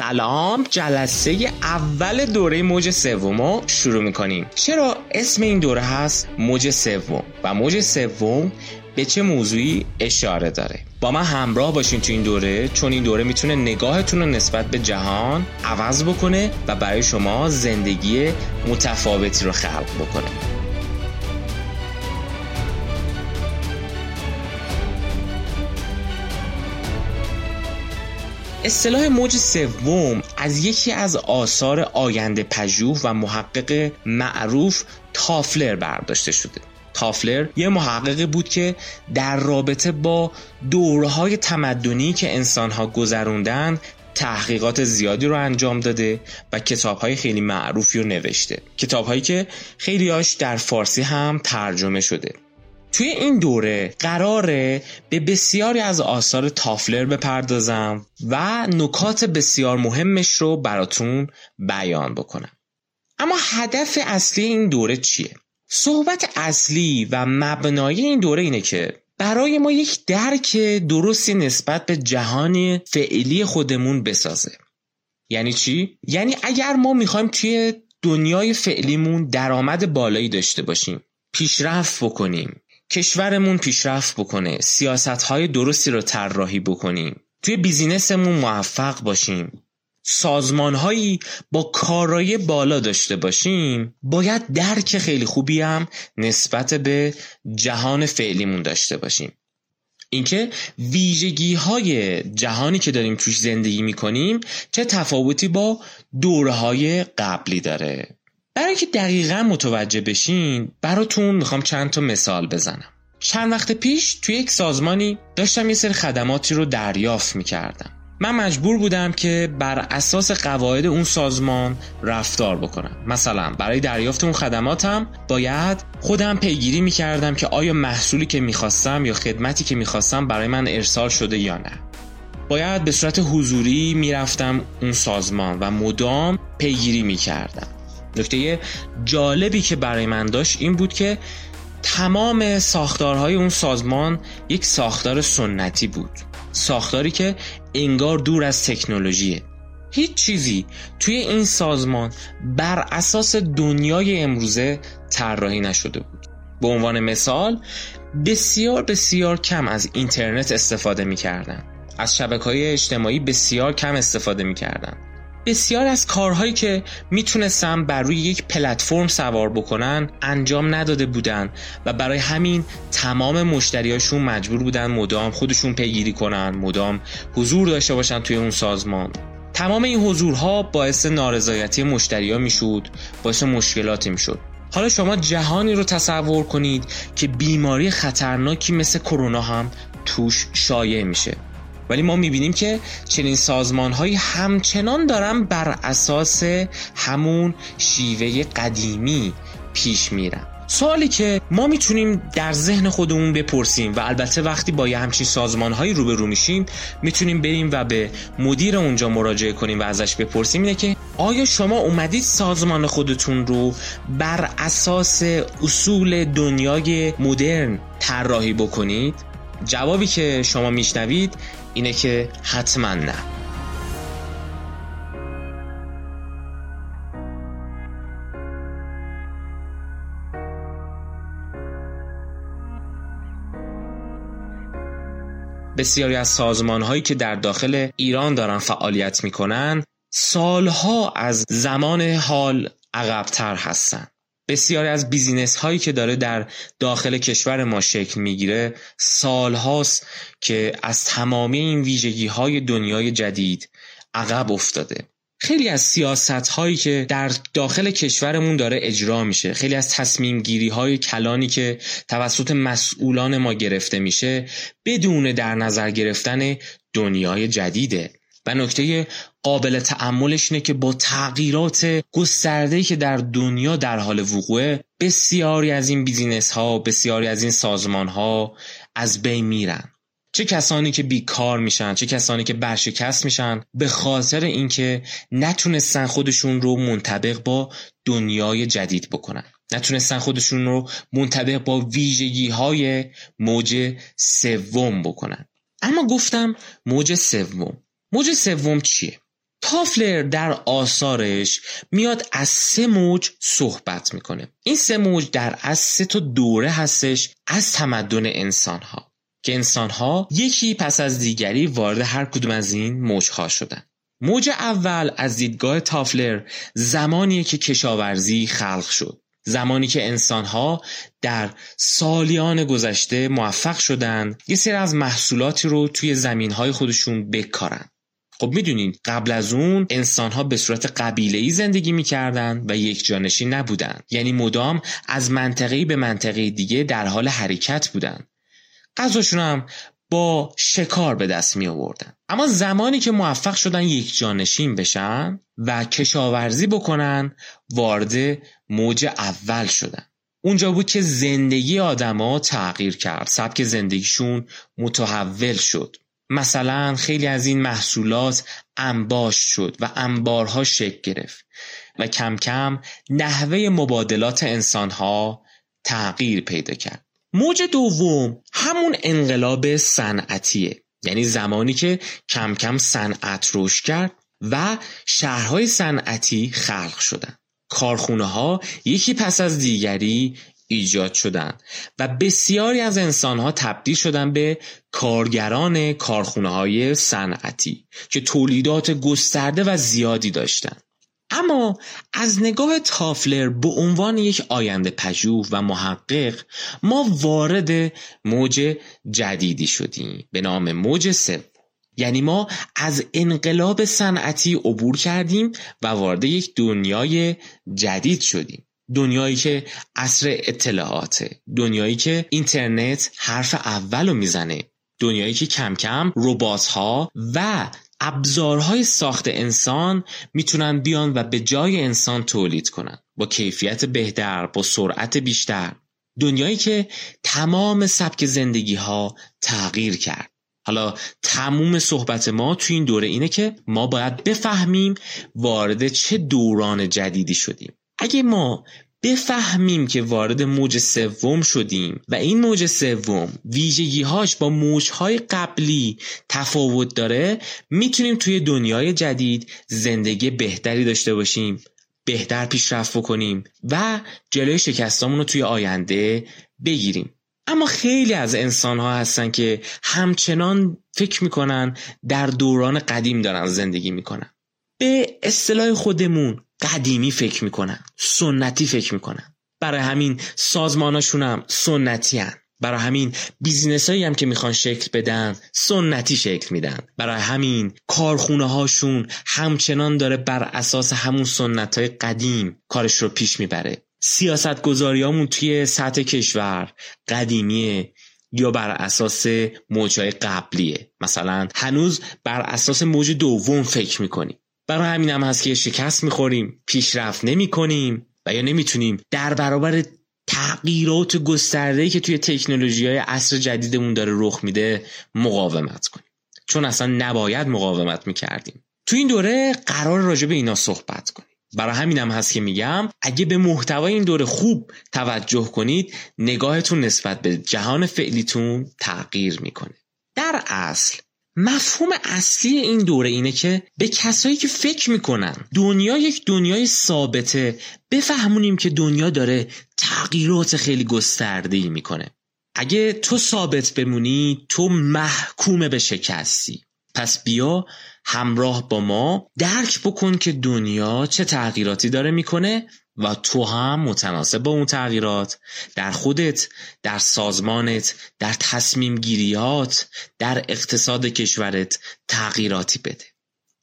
سلام. جلسه اول دوره موج سوم شروع می‌کنیم. چرا اسم این دوره هست موج سوم؟ و موج سوم به چه موضوعی اشاره داره؟ با من همراه باشین تو این دوره چون این دوره می‌تونه نگاهتون رو نسبت به جهان عوض بکنه و برای شما زندگی متفاوتی رو خلق بکنه. اصطلاح موج سوم از یکی از آثار آینده پژوه و محقق معروف تافلر برداشته شده. تافلر یه محققی بود که در رابطه با دورهای تمدنی که انسانها گذروندن تحقیقات زیادی رو انجام داده و کتابهای خیلی معروفی رو نوشته. کتابهایی که خیلیاش در فارسی هم ترجمه شده. توی این دوره قراره به بسیاری از آثار تافلر بپردازم و نکات بسیار مهمش رو براتون بیان بکنم اما هدف اصلی این دوره چیه؟ صحبت اصلی و مبنای این دوره اینه که برای ما یک درک درستی نسبت به جهان فعلی خودمون بسازه یعنی چی؟ یعنی اگر ما می‌خوایم توی دنیای فعلیمون درآمد بالایی داشته باشیم پیشرفت بکنیم کشورمون پیشرفت بکنه. سیاست های درستی رو طراحی بکنیم. توی بیزینسمون موفق باشیم. سازمان هایی با کارایی بالا داشته باشیم. باید درک خیلی خوبی هم نسبت به جهان فعلیمون داشته باشیم. اینکه ویژگی های جهانی که داریم توش زندگی می‌کنیم چه تفاوتی با دوره های قبلی داره. برای که دقیقا متوجه بشین براتون می‌خوام چند تا مثال بزنم. چند وقت پیش توی یک سازمانی داشتم یه سری خدماتی رو دریافت می‌کردم. من مجبور بودم که بر اساس قواعد اون سازمان رفتار بکنم. مثلا برای دریافت اون خدماتم باید خودم پیگیری می‌کردم که آیا محصولی که می‌خواستم یا خدمتی که می‌خواستم برای من ارسال شده یا نه. باید به صورت حضوری می‌رفتم اون سازمان و مدام پیگیری می‌کردم. نکته جالبی که برای من داشت این بود که تمام ساختارهای اون سازمان یک ساختار سنتی بود. ساختاری که انگار دور از تکنولوژیه. هیچ چیزی توی این سازمان بر اساس دنیای امروزه طراحی نشده بود. به عنوان مثال بسیار بسیار کم از اینترنت استفاده می‌کردن. از شبکه های اجتماعی بسیار کم استفاده می‌کردن. بسیار از کارهایی که می‌تونستم بر روی یک پلتفرم سوار بکنن انجام نداده بودن و برای همین تمام مشتریاشون مجبور بودن مدام خودشون پیگیری کنن مدام حضور داشته باشن توی اون سازمان. تمام این حضورها باعث نارضایتی مشتریا می‌شد باعث مشکلاتی می‌شد. حالا شما جهانی رو تصور کنید که بیماری خطرناکی مثل کرونا هم توش شایع میشه. ولی ما می‌بینیم که چنین سازمان هایی همچنان دارن بر اساس همون شیوه قدیمی پیش میرن. سوالی که ما می‌تونیم در ذهن خودمون بپرسیم و البته وقتی با یه همچین سازمان هایی روبرو میشیم می‌تونیم بریم و به مدیر اونجا مراجعه کنیم و ازش بپرسیم اینه که آیا شما اومدید سازمان خودتون رو بر اساس اصول دنیای مدرن طراحی بکنید؟ جوابی که شما میشنوید اینه که حتما نه. بسیاری از سازمان هایی که در داخل ایران دارن فعالیت می‌کنن سالها از زمان حال عقبتر هستن. بسیاری از بیزینس هایی که داره در داخل کشور ما شکل می‌گیره سال هاست که از تمامی این ویژگی های دنیای جدید عقب افتاده. خیلی از سیاست هایی که در داخل کشورمون داره اجرا میشه خیلی از تصمیم گیری های کلانی که توسط مسئولان ما گرفته میشه بدون در نظر گرفتن دنیای جدیده. و نکته قابل تعملش اینه که با تغییرات گسترده که در دنیا در حال وقوعه بسیاری از این بیزینس ها بسیاری از این سازمان ها از بین میرن. چه کسانی که بیکار میشن چه کسانی که برشکست میشن به خاطر اینکه نتونستن خودشون رو منطبق با دنیای جدید بکنن. نتونستن خودشون رو منطبق با ویژگی های موج سوم بکنن. اما گفتم موج سوم. موج سوم چیه؟ تافلر در آثارش میاد از سه موج صحبت می‌کنه. این سه موج در از سه تا دوره هستش از تمدن انسان ها که انسان ها یکی پس از دیگری وارد هر کدوم از این موج ها شدن. موج اول از دیدگاه تافلر زمانیه که کشاورزی خلق شد. زمانی که انسانها در سالیان گذشته موفق شدن یه سری از محصولاتی رو توی زمینهای خودشون بکارن. خب می‌دونید قبل از اون انسان ها به صورت قبیله زندگی می‌کردن و یک جانشین نبودن. یعنی مدام از منطقه به منطقه دیگه در حال حرکت بودن. غذاشون هم با شکار به دست می آوردن اما زمانی که موفق شدن یک جانشین بشن و کشاورزی بکنن وارد موج اول شدن. اونجا بود که زندگی آدما تغییر کرد. سبک زندگیشون متحول شد. مثلا خیلی از این محصولات انباش شد و انبارها شکل گرفت و کم کم نحوه مبادلات انسانها تغییر پیدا کرد. موج دوم همون انقلاب صنعتیه یعنی زمانی که کم کم صنعت رشد کرد و شهرهای صنعتی خلق شدن. کارخونه ها یکی پس از دیگری ایجاد شدن و بسیاری از انسانها تبدیل شدن به کارگران کارخونه های صنعتی که تولیدات گسترده و زیادی داشتند. اما از نگاه تافلر به عنوان یک آینده پژوه و محقق ما وارد موج جدیدی شدیم به نام موج سوم یعنی ما از انقلاب صنعتی عبور کردیم و وارد یک دنیای جدید شدیم دنیایی که عصر اطلاعاته. دنیایی که اینترنت حرف اول رو می‌زنه. دنیایی که کم کم ربات ها و ابزارهای ساخت انسان می‌تونن بیان و به جای انسان تولید کنن. با کیفیت بهتر با سرعت بیشتر. دنیایی که تمام سبک زندگی ها تغییر کرد. حالا تموم صحبت ما تو این دوره اینه که ما باید بفهمیم وارد چه دوران جدیدی شدیم. اگه ما بفهمیم که وارد موج سوم شدیم و این موج سوم ویژگیهاش با موجهای قبلی تفاوت داره می‌تونیم توی دنیای جدید زندگی بهتری داشته باشیم بهتر پیشرفت بکنیم و جلوی شکستامون رو توی آینده بگیریم. اما خیلی از انسان ها هستن که همچنان فکر می‌کنن در دوران قدیم دارن زندگی می‌کنن. به اصطلاح خودمون قدیمی فکر می‌کنن سنتی فکر می‌کنن. برای همین سازماناشون هم سنتی هن. برای همین بیزینس هایی هم که می‌خوان شکل بدن سنتی شکل میدن. برای همین کارخونه هاشون همچنان داره بر اساس همون سنت های قدیم کارش رو پیش می‌بره. سیاست گذاریامون توی سطح کشور قدیمیه یا بر اساس موجهای قبلیه. مثلا هنوز بر اساس موج دوم فکر می‌کنیم. برای همین هم هست که شکست می‌خوریم پیشرفت نمی کنیم و یا نمی‌تونیم. در برابر تغییرات گسترده که توی تکنولوژی های عصر جدیدمون داره رخ میده مقاومت کنیم. چون اصلا نباید مقاومت می‌کردیم. تو این دوره قرار راجع به اینا صحبت کنیم. برای همینم هم هست که میگم اگه به محتوای این دوره خوب توجه کنید نگاهتون نسبت به جهان فعلیتون تغییر می‌کنه. در اصل مفهوم اصلی این دوره اینه که به کسایی که فکر می‌کنن دنیا یک دنیای ثابته بفهمونیم که دنیا داره تغییرات خیلی گسترده ای می‌کنه. اگه تو ثابت بمونی تو محکوم به شکستی. پس بیا همراه با ما درک بکن که دنیا چه تغییراتی داره می‌کنه و تو هم متناسب با اون تغییرات در خودت در سازمانت در تصمیم گیریات در اقتصاد کشورت تغییراتی بده.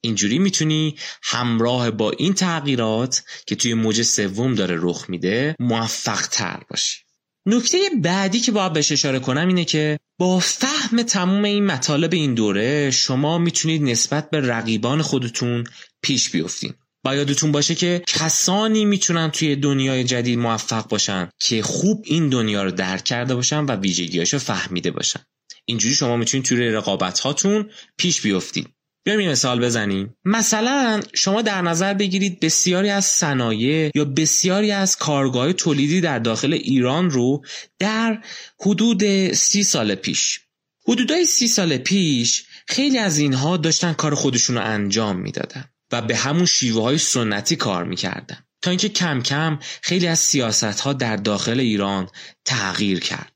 اینجوری می‌تونی همراه با این تغییرات که توی موج سوم داره رخ میده موفق تر باشی. نکته بعدی که باید بهش اشاره کنم اینه که با فهم تموم این مطالب این دوره شما می‌تونید نسبت به رقیبان خودتون پیش بیفتین. با یادتون باشه که کسانی می‌تونن توی دنیای جدید موفق باشن که خوب این دنیا رو درک کرده باشن و ویژگیاشو فهمیده باشن. اینجوری شما می‌تونید توی رقابت هاتون پیش بیفتید. بیایم این مثال بزنیم. مثلا شما در نظر بگیرید بسیاری از صنایع یا بسیاری از کارگاه تولیدی در داخل ایران رو در حدود سی سال پیش. حدودای سی سال پیش خیلی از اینها داشتن کار خودشون رو انجام می‌دادن. و به همون شیوه های سنتی کار می‌کردن. تا اینکه کم کم خیلی از سیاست ها در داخل ایران تغییر کرد.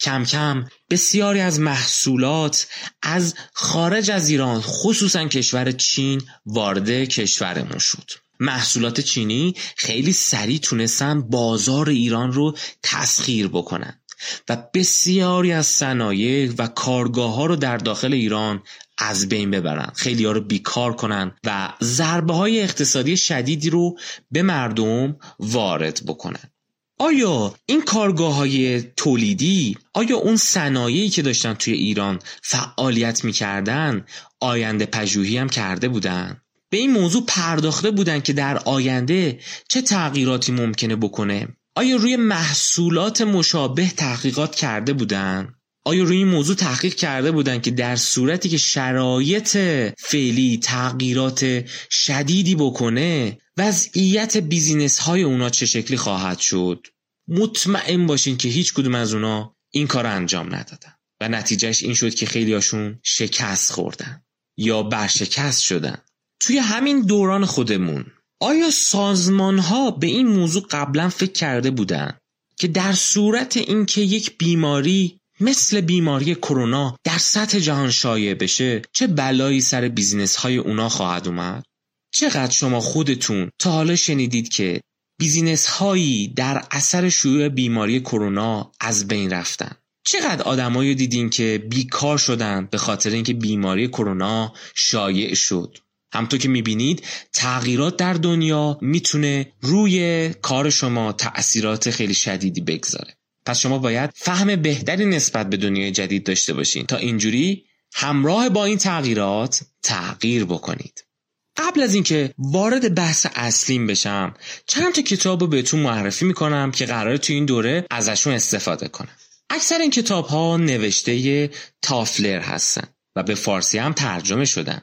کم کم بسیاری از محصولات از خارج از ایران خصوصا کشور چین وارد کشورمون شد. محصولات چینی خیلی سریع تونستن بازار ایران رو تسخیر بکنن و بسیاری از صنایع و کارگاه ها رو در داخل ایران از بین ببرن. خیلی ها رو بیکار کنن و ضربه های اقتصادی شدیدی رو به مردم وارد بکنن. آیا این کارگاه های تولیدی آیا اون صنایعی که داشتن توی ایران فعالیت می‌کردن آینده پژوهی هم کرده بودن؟ به این موضوع پرداخته بودن که در آینده چه تغییراتی ممکنه بکنه؟ آیا روی محصولات مشابه تحقیقات کرده بودن؟ آیا روی این موضوع تحقیق کرده بودن که در صورتی که شرایط فعلی تغییرات شدیدی بکنه وضعیت business های اونا چه شکلی خواهد شد؟ مطمئن باشین که هیچ کدوم از اونا این کار انجام ندادن و نتیجهش این شد که خیلی هاشون شکست خوردن یا ورشکست شدن. توی همین دوران خودمون آیا سازمان ها به این موضوع قبلا فکر کرده بودن که در صورت اینکه یک بیماری مثل بیماری کرونا در سطح جهان شایع بشه چه بلایی سر business های اونا خواهد اومد؟ چقدر شما خودتون تا حالا شنیدید که بیزینس هایی در اثر شیوع بیماری کرونا از بین رفتن؟ چقدر آدمایی دیدین که بیکار شدن به خاطر اینکه بیماری کرونا شایع شد؟ همطور که می‌بینید تغییرات در دنیا می‌تونه روی کار شما تأثیرات خیلی شدیدی بگذاره پس شما باید فهم بهتری نسبت به دنیای جدید داشته باشین. تا اینجوری همراه با این تغییرات تغییر بکنید. قبل از اینکه وارد بحث اصلیم بشم چند تا کتاب رو بهتون معرفی می‌کنم که قراره تو این دوره ازشون استفاده کنم. اکثر این کتاب ها نوشته تافلر هستن و به فارسی هم ترجمه شدن.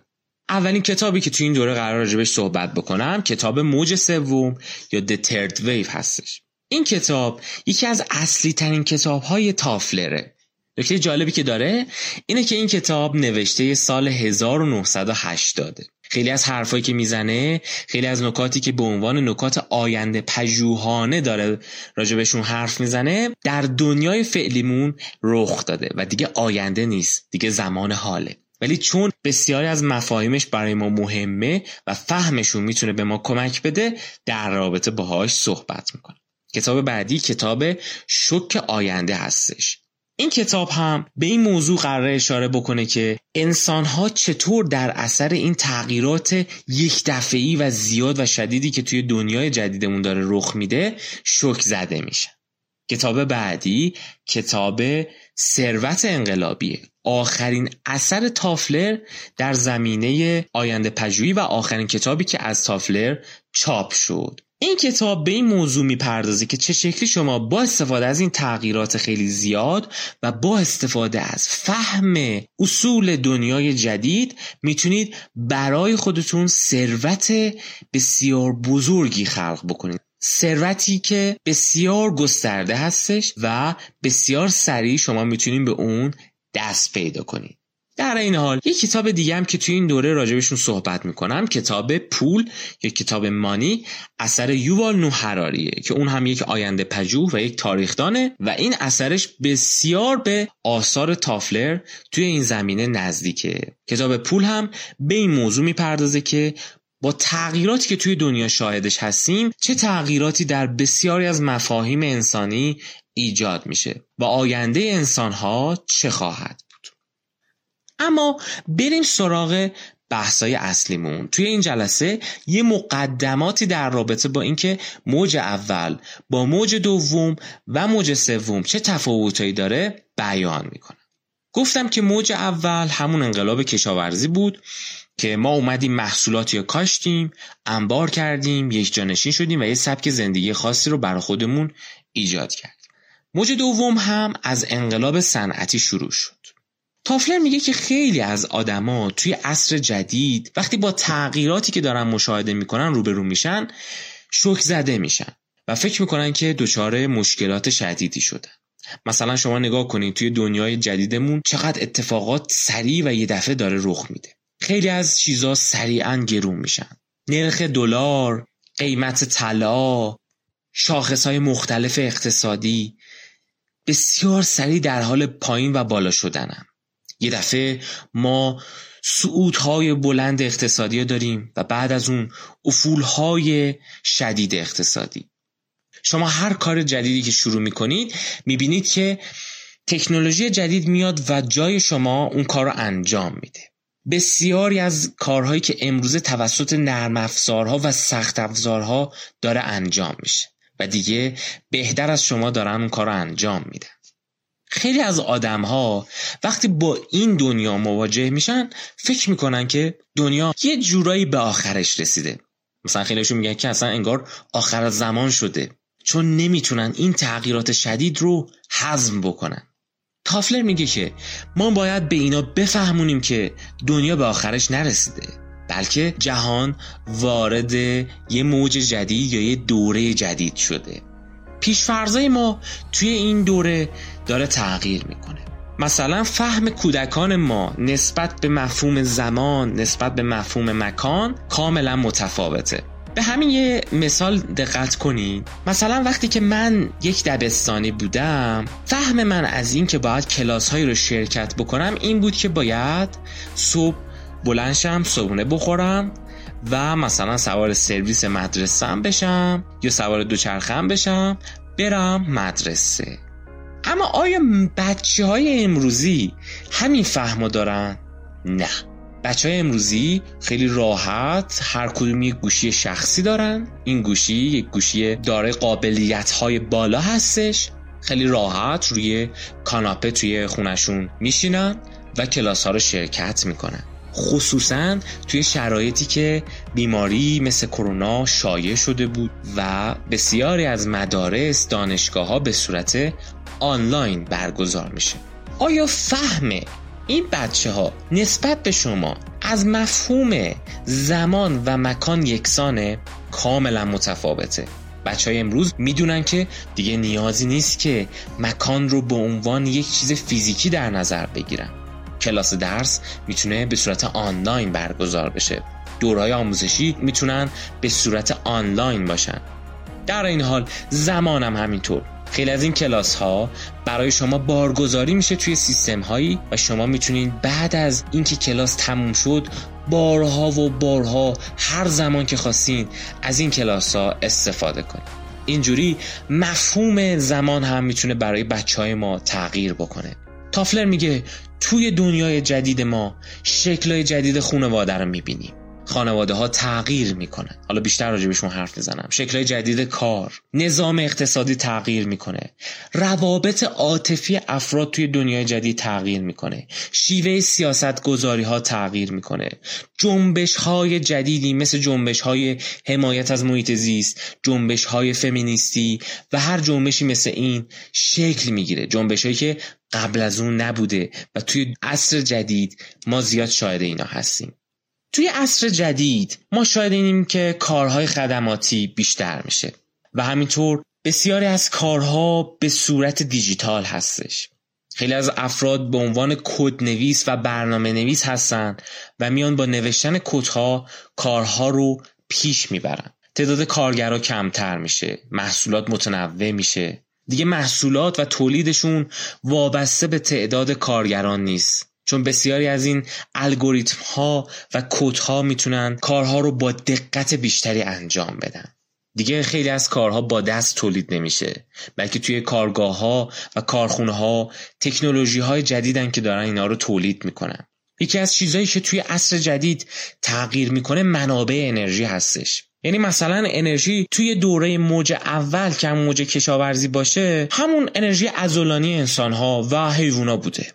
اولین کتابی که تو این دوره قرار راجبش صحبت بکنم کتاب موج سوم یا The Third Wave هستش. این کتاب یکی از اصلی ترین کتاب های تافلره. نکته جالبی که داره اینه که این کتاب نوشته سال 1980 خیلی از حرفایی که می‌زنه خیلی از نکاتی که به عنوان نکات آینده پژوهانه داره راجبشون حرف می‌زنه در دنیای فعلیمون رخ داده و دیگه آینده نیست دیگه زمان حاله. ولی چون بسیاری از مفاهیمش برای ما مهمه و فهمشون می‌تونه به ما کمک بده در رابطه باهاش صحبت می‌کنه کتاب بعدی کتاب شک آینده هستش. این کتاب هم به این موضوع قرار اشاره بکنه که انسانها چطور در اثر این تغییرات یک دفعی و زیاد و شدیدی که توی دنیای جدیدمون داره رخ میده شک زده میشه کتاب بعدی کتاب ثروت انقلابیه. آخرین اثر تافلر در زمینه آینده پژوهی و آخرین کتابی که از تافلر چاپ شد. این کتاب به این موضوع می‌پردازه که چه شکلی شما با استفاده از این تغییرات خیلی زیاد و با استفاده از فهم اصول دنیای جدید می‌تونید برای خودتون ثروت بسیار بزرگی خلق بکنید. ثروتی که بسیار گسترده هستش و بسیار سریع شما می‌تونید به اون دست پیدا کنید. در این حال یک کتاب دیگه هم که توی این دوره راجبشون صحبت می‌کنم کتاب پول یا کتاب مانی اثر یووال نو هراریه که اون هم یک آینده پژوه و یک تاریخدانه و این اثرش بسیار به آثار تافلر توی این زمینه نزدیکه. کتاب پول هم به این موضوع می‌پردازه که با تغییراتی که توی دنیا شاهدش هستیم چه تغییراتی در بسیاری از مفاهیم انسانی ایجاد میشه و آینده انسانها چه خواهد. اما بریم سراغ بحثای اصلیمون. توی این جلسه یه مقدماتی در رابطه با اینکه موج اول با موج دوم و موج سوم چه تفاوتایی داره بیان می‌کنم. گفتم که موج اول همون انقلاب کشاورزی بود که ما اومدیم محصولاتی رو کاشتیم انبار کردیم یک جانشین شدیم و یه سبک زندگی خاصی رو برای خودمون ایجاد کردیم. موج دوم هم از انقلاب صنعتی شروع شد. تافلر میگه که خیلی از آدما توی عصر جدید وقتی با تغییراتی که دارن مشاهده می‌کنن روبرو میشن شوک زده میشن و فکر می‌کنن که دچار مشکلات شدیدی شدن. مثلا شما نگاه کنید توی دنیای جدیدمون چقدر اتفاقات سریع و یه دفعه داره رخ میده. خیلی از چیزا سریعا گرون میشن. نرخ دلار قیمت طلا شاخص های مختلف اقتصادی بسیار سریع در حال پایین و بالا شدنم یه دفعه ما های بلند اقتصادی داریم و بعد از اون های شدید اقتصادی. شما هر کار جدیدی که شروع می‌کنید می‌بینید که تکنولوژی جدید میاد و جای شما اون کار رو انجام میده. بسیاری از کارهایی که امروزه توسط نرم افزارها و سخت افزارها داره انجام میشه و دیگه بهتر از شما دارن اون کار رو انجام میدن. خیلی از آدم ها وقتی با این دنیا مواجه میشن فکر می‌کنن که دنیا یه جورایی به آخرش رسیده. مثلا خیلیشون میگن که اصلا انگار آخر زمان شده. چون نمی‌تونن این تغییرات شدید رو حزم بکنن. تافلر میگه که ما باید به اینا بفهمونیم که دنیا به آخرش نرسیده بلکه جهان وارد یه موج جدید یا یه دوره جدید شده. پیشفرزای ما توی این دوره داره تغییر می‌کنه. مثلا فهم کودکان ما نسبت به مفهوم زمان نسبت به مفهوم مکان کاملا متفاوته. به همین یه مثال دقت کنید مثلا وقتی که من یک دبستانی بودم فهم من از این که باید کلاس هایی رو شرکت بکنم این بود که باید صبح بلنشم صبحونه بخورم و مثلا سوار سرویس مدرسه بشم یا سوار دوچرخه بشم برم مدرسه. اما آیا بچه های امروزی همین فهمو دارن؟ نه. بچه های امروزی خیلی راحت هر کدوم یک گوشی شخصی دارن. این گوشی یک گوشی داره قابلیت های بالا هستش. خیلی راحت روی کاناپه توی خونشون میشینن و کلاس ها رو شرکت می‌کنن. خصوصا توی شرایطی که بیماری مثل کرونا شایع شده بود و بسیاری از مدارس دانشگاه ها به صورت آنلاین برگزار میشه. آیا فهم این بچه ها نسبت به شما از مفهوم زمان و مکان یکسانه؟ کاملا متفاوته. بچه های امروز می‌دونن که دیگه نیازی نیست که مکان رو به عنوان یک چیز فیزیکی در نظر بگیرن. کلاس درس می‌تونه به صورت آنلاین برگزار بشه. دورهای آموزشی می‌تونن به صورت آنلاین باشن. در این حال زمانم همینطور. خیلی از این کلاس ها برای شما بارگذاری میشه توی سیستم هایی و شما می‌تونید بعد از اینکه کلاس تموم شد بارها و بارها هر زمان که خواستین از این کلاس ها استفاده کنید اینجوری مفهوم زمان هم می‌تونه برای بچه های ما تغییر بکنه. تافلر میگه توی دنیای جدید ما شکلهای جدید خانواده رو می‌بینیم. خانواده ها تغییر می‌کنن. حالا بیشتر راجبشون حرف می‌زنم شکل جدید کار نظام اقتصادی تغییر می‌کنه. روابط عاطفی افراد توی دنیای جدید تغییر می‌کنه. شیوه سیاست گذاری ها تغییر می‌کنه. جنبش های جدیدی مثل جنبش های حمایت از محیط زیست جنبش های فمینیستی و هر جنبشی مثل این شکل می‌گیره. جنبش هایی که قبل از اون نبوده و توی عصر جدید ما زیاد شاهد اینا هستیم. توی عصر جدید ما شاهد که کارهای خدماتی بیشتر میشه و همینطور بسیاری از کارها به صورت دیجیتال هستش. خیلی از افراد به عنوان کدنویس و برنامه نویس هستن و میان با نوشتن کدها کارها رو پیش می‌برن. تعداد کارگرها کمتر میشه محصولات متنوع میشه. دیگه محصولات و تولیدشون وابسته به تعداد کارگران نیست. چون بسیاری از این الگوریتم ها و کد ها می‌تونن کارها رو با دقت بیشتری انجام بدن. دیگه خیلی از کارها با دست تولید نمیشه. بلکه توی کارگاه ها و کارخونه ها تکنولوژی های جدیدن که دارن اینا رو تولید می‌کنن. یکی از چیزهایی که توی عصر جدید تغییر می‌کنه منابع انرژی هستش. یعنی مثلا انرژی توی دوره موج اول که موج کشاورزی باشه همون انرژی ازولانی انسان ها و حیوونا بوده.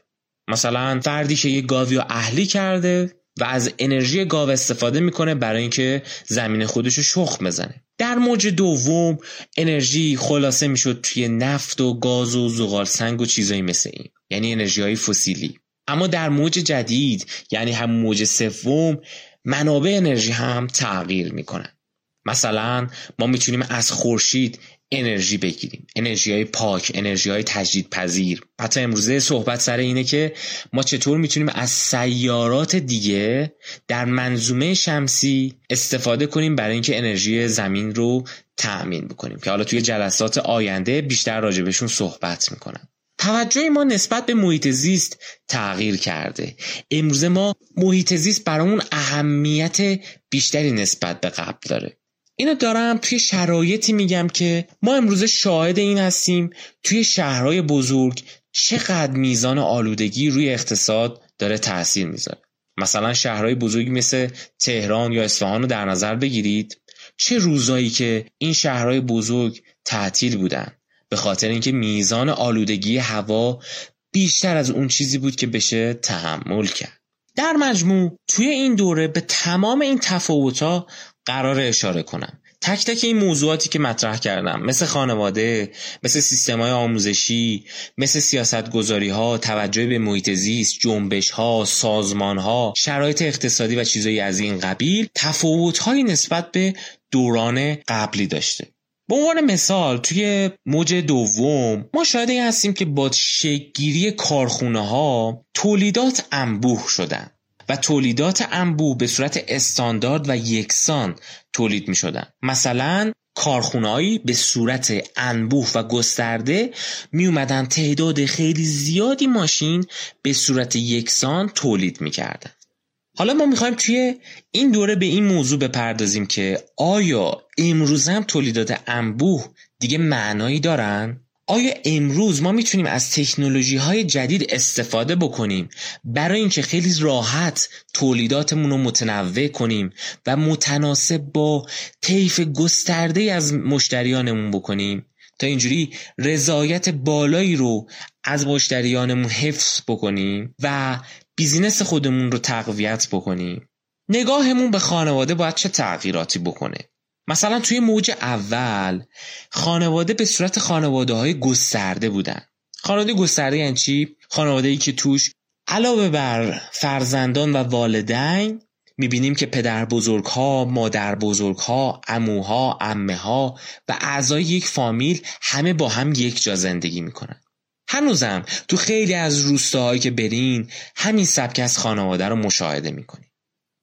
مثلا فردی که یه گاوی رو اهلی کرده و از انرژی گاو استفاده می‌کنه برای اینکه زمین خودش رو شخم بزنه. در موج دوم انرژی خلاصه می‌شد توی نفت و گاز و زغال سنگ و چیزایی مثل این. یعنی انرژی های فسیلی. اما در موج جدید یعنی هم موج سوم منابع انرژی هم تغییر می‌کنن. مثلا ما می‌تونیم از خورشید انرژی بگیریم. انرژی های پاک انرژی های تجدید پذیر حتی امروزه صحبت سر اینه که ما چطور می‌تونیم از سیارات دیگه در منظومه شمسی استفاده کنیم برای اینکه انرژی زمین رو تأمین بکنیم. که حالا توی جلسات آینده بیشتر راجبشون صحبت می‌کنم. توجه ما نسبت به محیط زیست تغییر کرده. امروزه ما محیط زیست برامون اهمیت بیشتری نسبت به قبل داره. اینو دارم توی شرایطی میگم که ما امروزه شاهد این هستیم توی شهرهای بزرگ چقدر میزان آلودگی روی اقتصاد داره تاثیر می‌ذاره. مثلا شهرهای بزرگی مثل تهران یا اصفهان رو در نظر بگیرید. چه روزایی که این شهرهای بزرگ تعطیل بودن به خاطر اینکه میزان آلودگی هوا بیشتر از اون چیزی بود که بشه تحمل کرد. در مجموع توی این دوره به تمام این تفاوتها قرار اشاره کنم. تک تک این موضوعاتی که مطرح کردم مثل خانواده مثل سیستم های آموزشی مثل سیاست گذاری ها توجه به محیط زیست جنبش ها سازمان ها شرایط اقتصادی و چیزایی از این قبیل تفاوت های نسبت به دوران قبلی داشته. به عنوان مثال توی موج دوم ما شاید این هستیم که با شگیری کارخونه ها تولیدات انبوه شدن. و تولیدات انبوه به صورت استاندارد و یکسان تولید می شدن مثلا کارخونهایی به صورت انبوه و گسترده می اومدن تعداد خیلی زیادی ماشین به صورت یکسان تولید می کردن. حالا ما می‌خوایم توی این دوره به این موضوع بپردازیم که آیا امروز هم تولیدات انبوه دیگه معنایی دارن؟ آیا امروز ما می‌تونیم از تکنولوژی های جدید استفاده بکنیم؟ برای اینکه خیلی راحت تولیداتمون رو متنوع کنیم و متناسب با طیف گسترده از مشتریانمون بکنیم؟ تا اینجوری رضایت بالایی رو از مشتریانمون حفظ بکنیم و بیزینس خودمون رو تقویت بکنیم. نگاهمون به خانواده باید چه تغییراتی بکنه؟ مثلا توی موج اول خانواده به صورت خانواده های گسترده بودن خانواده گسترده یعنی چی؟ خانواده ای که توش علاوه بر فرزندان و والدین می‌بینیم که پدر بزرگ ها، مادر بزرگ ها، اموها، امه ها و اعضای یک فامیل همه با هم یک جا زندگی می‌کنن. هنوزم تو خیلی از روستاهایی که برین همین سبک از خانواده رو مشاهده می‌کنیم.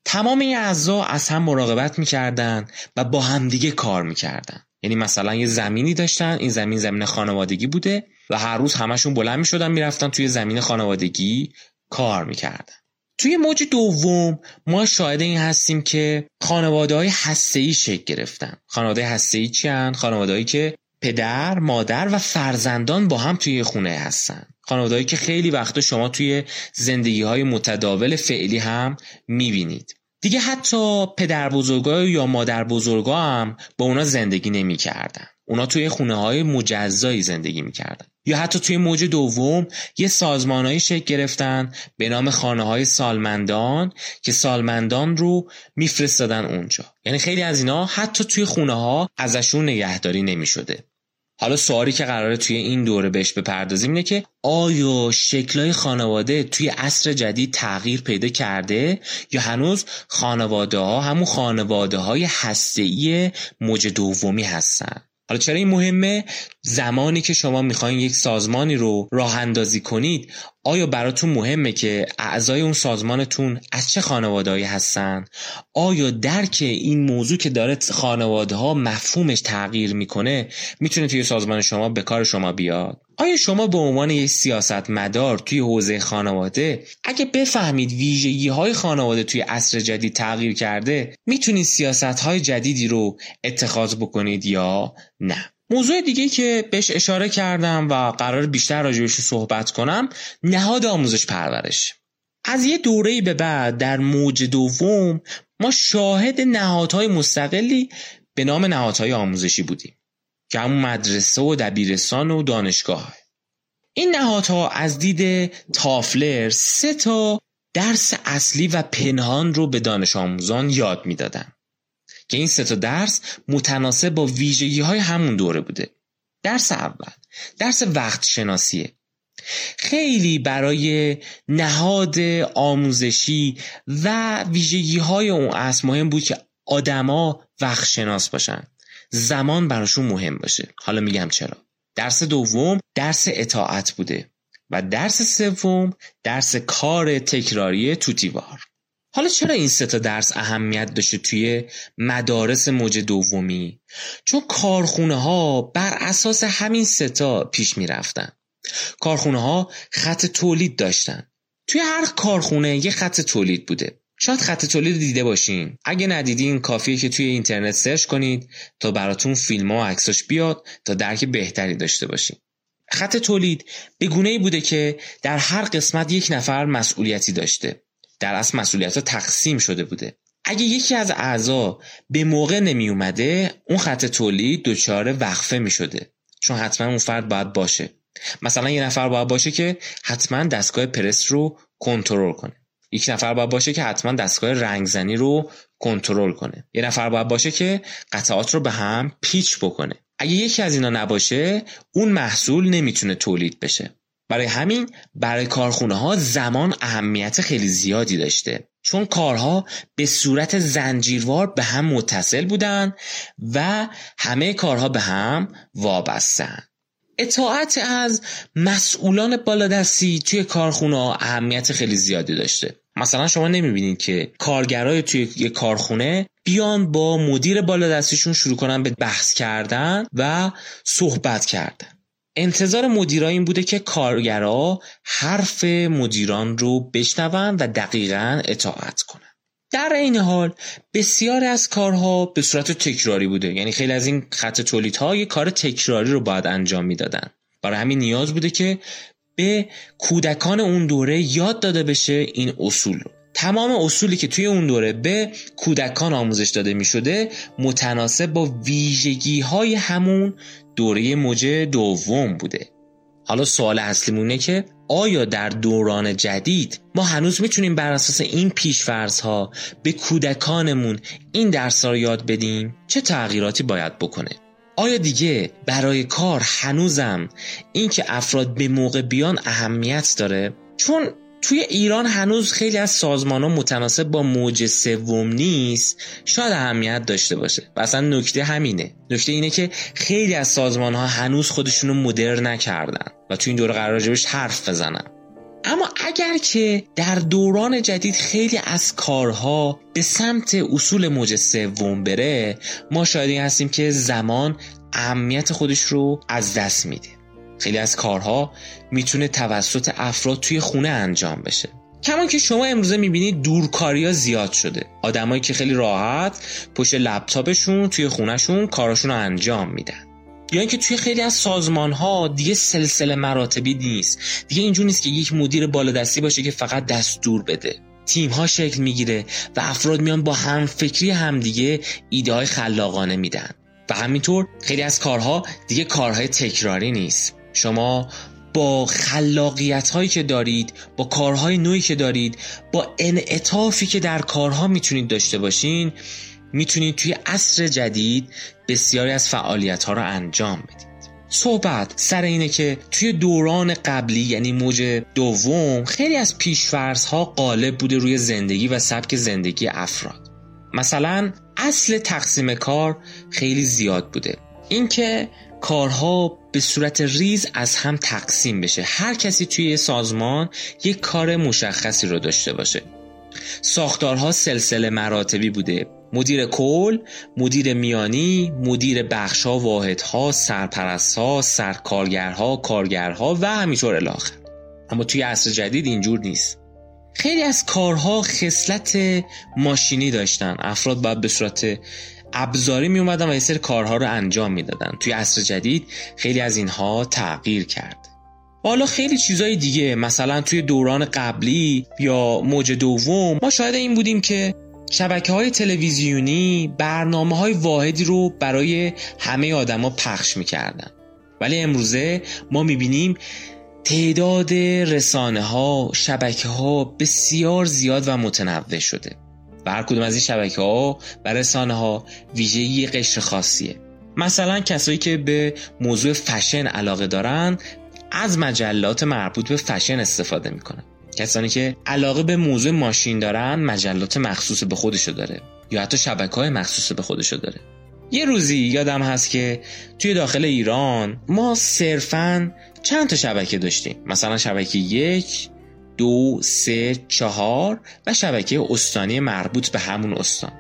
تمام این اعضا از هم مراقبت می‌کردن و با همدیگه کار می‌کردن. یعنی مثلا یه زمینی داشتن این زمین زمین خانوادگی بوده و هر روز همشون بلند می‌شدن می‌رفتن توی زمین خانوادگی کار می‌کردن. توی موج دوم ما شاهد این هستیم که خانواده های هسته شکل گرفتن. خانواده هسته ای چی خانواده که پدر، مادر و فرزندان با هم توی خونه هستن. خانوادهایی که خیلی وقتا شما توی زندگی های متداول فعلی هم می‌بینید. دیگه حتی پدر بزرگا یا مادر بزرگا هم با اونا زندگی نمی‌کردن. اونا توی خونه های مجزایی زندگی می‌کردن. یا حتی توی موج دوم یه سازمانهایی شکل گرفتن به نام خانه های سالمندان که سالمندان رو میفرستادن اونجا. یعنی خیلی از اینا حتی توی خونه ها ازشون نگهداری نمی‌شده. حالا سوالی که قراره توی این دوره بهش بپردازیم اینه که آیا شکلای خانواده توی عصر جدید تغییر پیدا کرده یا هنوز خانواده ها همون خانواده های هسته موج دومی هستن؟ حالا چرا این مهمه؟ زمانی که شما می‌خواین یک سازمانی رو راه اندازی کنید آیا براتون مهمه که اعضای اون سازمانتون از چه خانواده هستن؟ آیا درک این موضوع که داره خانواده ها مفهومش تغییر می‌کنه می‌تونه توی سازمان شما به کار شما بیاد؟ آیا شما به عنوان یک سیاست مدار توی حوزه خانواده اگه بفهمید ویژگی های خانواده توی عصر جدید تغییر کرده می‌تونید سیاست های جدیدی رو اتخاذ بکنید یا نه؟ موضوع دیگه که بهش اشاره کردم و قرار بیشتر راجبش صحبت کنم نهاد آموزش پرورش. از یه دوره به بعد در موج دوم ما شاهد نهادهای مستقلی به نام نهادهای آموزشی بودیم که همون مدرسه و دبیرستان و دانشگاه. این نهادها از دید تافلر سه تا درس اصلی و پنهان رو به دانش آموزان یاد می‌دادن. که این سه تا درس متناسب با ویژگی های همون دوره بوده. درس اول درس وقت شناسیه خیلی برای نهاد آموزشی و ویژگی های اون اصل مهم بود که آدما وقت شناس باشن. زمان براشون مهم باشه. حالا میگم چرا. درس دوم درس اطاعت بوده. و درس سوم درس کار تکراری توتیوار حالا چرا این سه تا درس اهمیت داشته توی مدارس موج دومی؟ چون کارخونه ها بر اساس همین سه تا پیش می‌رفتن. کارخونه ها خط تولید داشتن. توی هر کارخونه یه خط تولید بوده. شاید خط تولید دیده باشین. اگه ندیدین کافیه که توی اینترنت سرچ کنید تا براتون فیلم ها و عکساش بیاد تا درک بهتری داشته باشین. خط تولید به گونه ای بوده که در هر قسمت یک نفر مسئولیتی داشته. در اصل مسئولیت ها تقسیم شده بوده. اگه یکی از اعضا به موقع نمی اومده اون خط تولید دچار وقفه می شده چون حتما اون فرد باید باشه. مثلا یه نفر باید باشه که حتما دستگاه پرس رو کنترل کنه. یک نفر باید باشه که حتما دستگاه رنگزنی رو کنترل کنه. یه نفر باید باشه که قطعات رو به هم پیچ بکنه. اگه یکی از اینا نباشه اون محصول نمی‌تونه تولید بشه. برای همین برای کارخونه ها زمان اهمیت خیلی زیادی داشته. چون کارها به صورت زنجیروار به هم متصل بودن و همه کارها به هم وابستن. اطاعت از مسئولان بالادستی توی کارخونه ها اهمیت خیلی زیادی داشته. مثلا شما نمی‌بینید که کارگرای توی یه کارخونه بیان با مدیر بالادستیشون شروع کنن به بحث کردن و صحبت کردن. انتظار مدیرا این بوده که کارگرا حرف مدیران رو بشنون و دقیقا اطاعت کنن. در این حال بسیاری از کارها به صورت تکراری بوده. یعنی خیلی از این خط تولیدها یه کار تکراری رو باید انجام می‌دادن. برای همین نیاز بوده که به کودکان اون دوره یاد داده بشه این اصول رو. تمام اصولی که توی اون دوره به کودکان آموزش داده می شده متناسب با ویژگی های همون دوره موج دوم بوده. حالا سوال اصلیمونه که آیا در دوران جدید ما هنوز می‌تونیم بر اساس این پیشفرض ها به کودکانمون این درس رو یاد بدیم؟ چه تغییراتی باید بکنه؟ آیا دیگه برای کار هنوزم اینکه افراد به موقع بیان اهمیت داره؟ چون توی ایران هنوز خیلی از سازمان ها متناسب با موج سوم نیست. شاید اهمیت داشته باشه. و اصلا نکته همینه. نکته اینه که خیلی از سازمان ها هنوز خودشون رو مدر نکردن و توی این دوره قرار راجبش حرف بزنن. اما اگر که در دوران جدید خیلی از کارها به سمت اصول موج سوم بره ما شاید هستیم که زمان اهمیت خودش رو از دست میده. خیلی از کارها می‌تونه توسط افراد توی خونه انجام بشه. کمان که شما امروزه می‌بینید دورکاری ها زیاد شده. آدمایی که خیلی راحت پشت لپتاپشون توی خونهشون کاراشون رو انجام میدن. یا اینکه توی خیلی از سازمان ها دیگه سلسله مراتبی نیست. دیگه اینجور نیست که یک مدیر بالادستی باشه که فقط دستور بده. تیم ها شکل می‌گیره و افراد میان با هم فکری همدیگه ایده های خلاقانه میدن. و همینطور خیلی از کارها دیگه کارهای تکراری نیست. شما با خلاقیت هایی که دارید با کارهای نوعی که دارید با انعطافی که در کارها می‌تونید داشته باشین می‌تونید توی عصر جدید بسیاری از فعالیت ها رو انجام بدید. صحبت سر اینه که توی دوران قبلی یعنی موج دوم خیلی از پیشفرض ها غالب بوده روی زندگی و سبک زندگی افراد. مثلا اصل تقسیم کار خیلی زیاد بوده. اینکه کارها به صورت ریز از هم تقسیم بشه. هر کسی توی سازمان یک کار مشخصی رو داشته باشه. ساختارها سلسله مراتبی بوده. مدیر کل، مدیر میانی، مدیر بخشها، واحدها، سرپرستها، سرکارگرها، کارگرها و همینطور الاخر اما توی عصر جدید اینجور نیست. خیلی از کارها خصلت ماشینی داشتن. افراد باید به صورت ابزاری می اومدن و یه سری کارها رو انجام می‌دادن. توی عصر جدید خیلی از اینها تغییر کرد حالا خیلی چیزای دیگه مثلا توی دوران قبلی یا موج دوم ما شاید این بودیم که شبکه های تلویزیونی برنامه های واحدی رو برای همه آدما پخش می‌کردن. ولی امروزه ما می‌بینیم تعداد رسانه ها شبکه ها بسیار زیاد و متنوع شده. و هر کدوم از این شبکه ها و رسانه ها ویژگی قشر خاصیه. مثلا کسایی که به موضوع فشن علاقه دارن از مجلات مربوط به فشن استفاده می‌کنن. کسانی که علاقه به موضوع ماشین دارن مجلات مخصوص به خودشو داره. یا حتی شبکه های مخصوص به خودشو داره. یه روزی یادم هست که توی داخل ایران ما صرفا چند تا شبکه داشتیم. مثلا شبکه یک دو سه چهار و شبکه استانی مربوط به همون استان.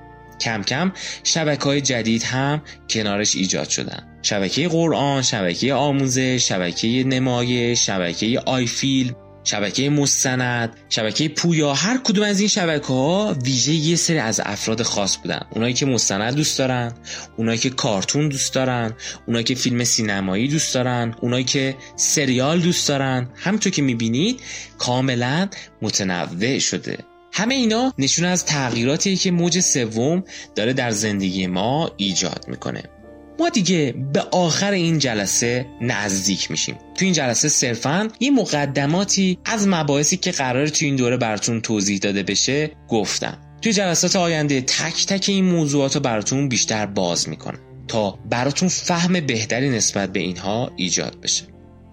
کم کم شبکه های جدید هم کنارش ایجاد شدن. شبکه قرآن، شبکه آموزش، شبکه نمایش، شبکه آیفیل شبکه مستند شبکه پویا هر کدوم از این شبکه ها ویژه یه سری از افراد خاص بودن. اونایی که مستند دوست دارن اونایی که کارتون دوست دارن اونایی که فیلم سینمایی دوست دارن اونایی که سریال دوست دارن. همونطور که می‌بینید کاملا متنوع شده. همه اینا نشون از تغییراتی که موج سوم داره در زندگی ما ایجاد می‌کنه. ما دیگه به آخر این جلسه نزدیک میشیم. تو این جلسه صرفا یه مقدماتی از مباحثی که قرار تو این دوره براتون توضیح داده بشه گفتم. توی جلسات آینده تک تک این موضوعات رو براتون بیشتر باز می‌کنم تا براتون فهم بهتری نسبت به اینها ایجاد بشه.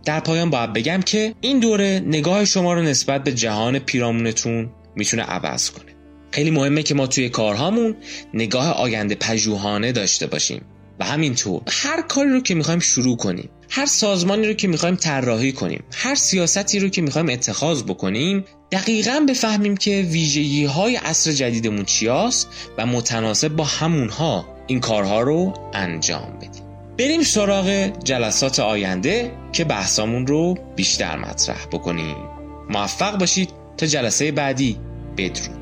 در پایان باید بگم که این دوره نگاه شما رو نسبت به جهان پیرامونتون می‌تونه عوض کنه. خیلی مهمه که ما توی کارهامون نگاه آینده پژوهانه داشته باشیم. و همینطور هر کاری رو که می‌خوایم شروع کنیم هر سازمانی رو که می‌خوایم طراحی کنیم هر سیاستی رو که می‌خوایم اتخاذ بکنیم دقیقا بفهمیم که ویژگی های عصر جدیدمون چیاست و متناسب با همونها این کارها رو انجام بدیم. بریم سراغ جلسات آینده که بحثامون رو بیشتر مطرح بکنیم. موفق باشید تا جلسه بعدی. بدرود.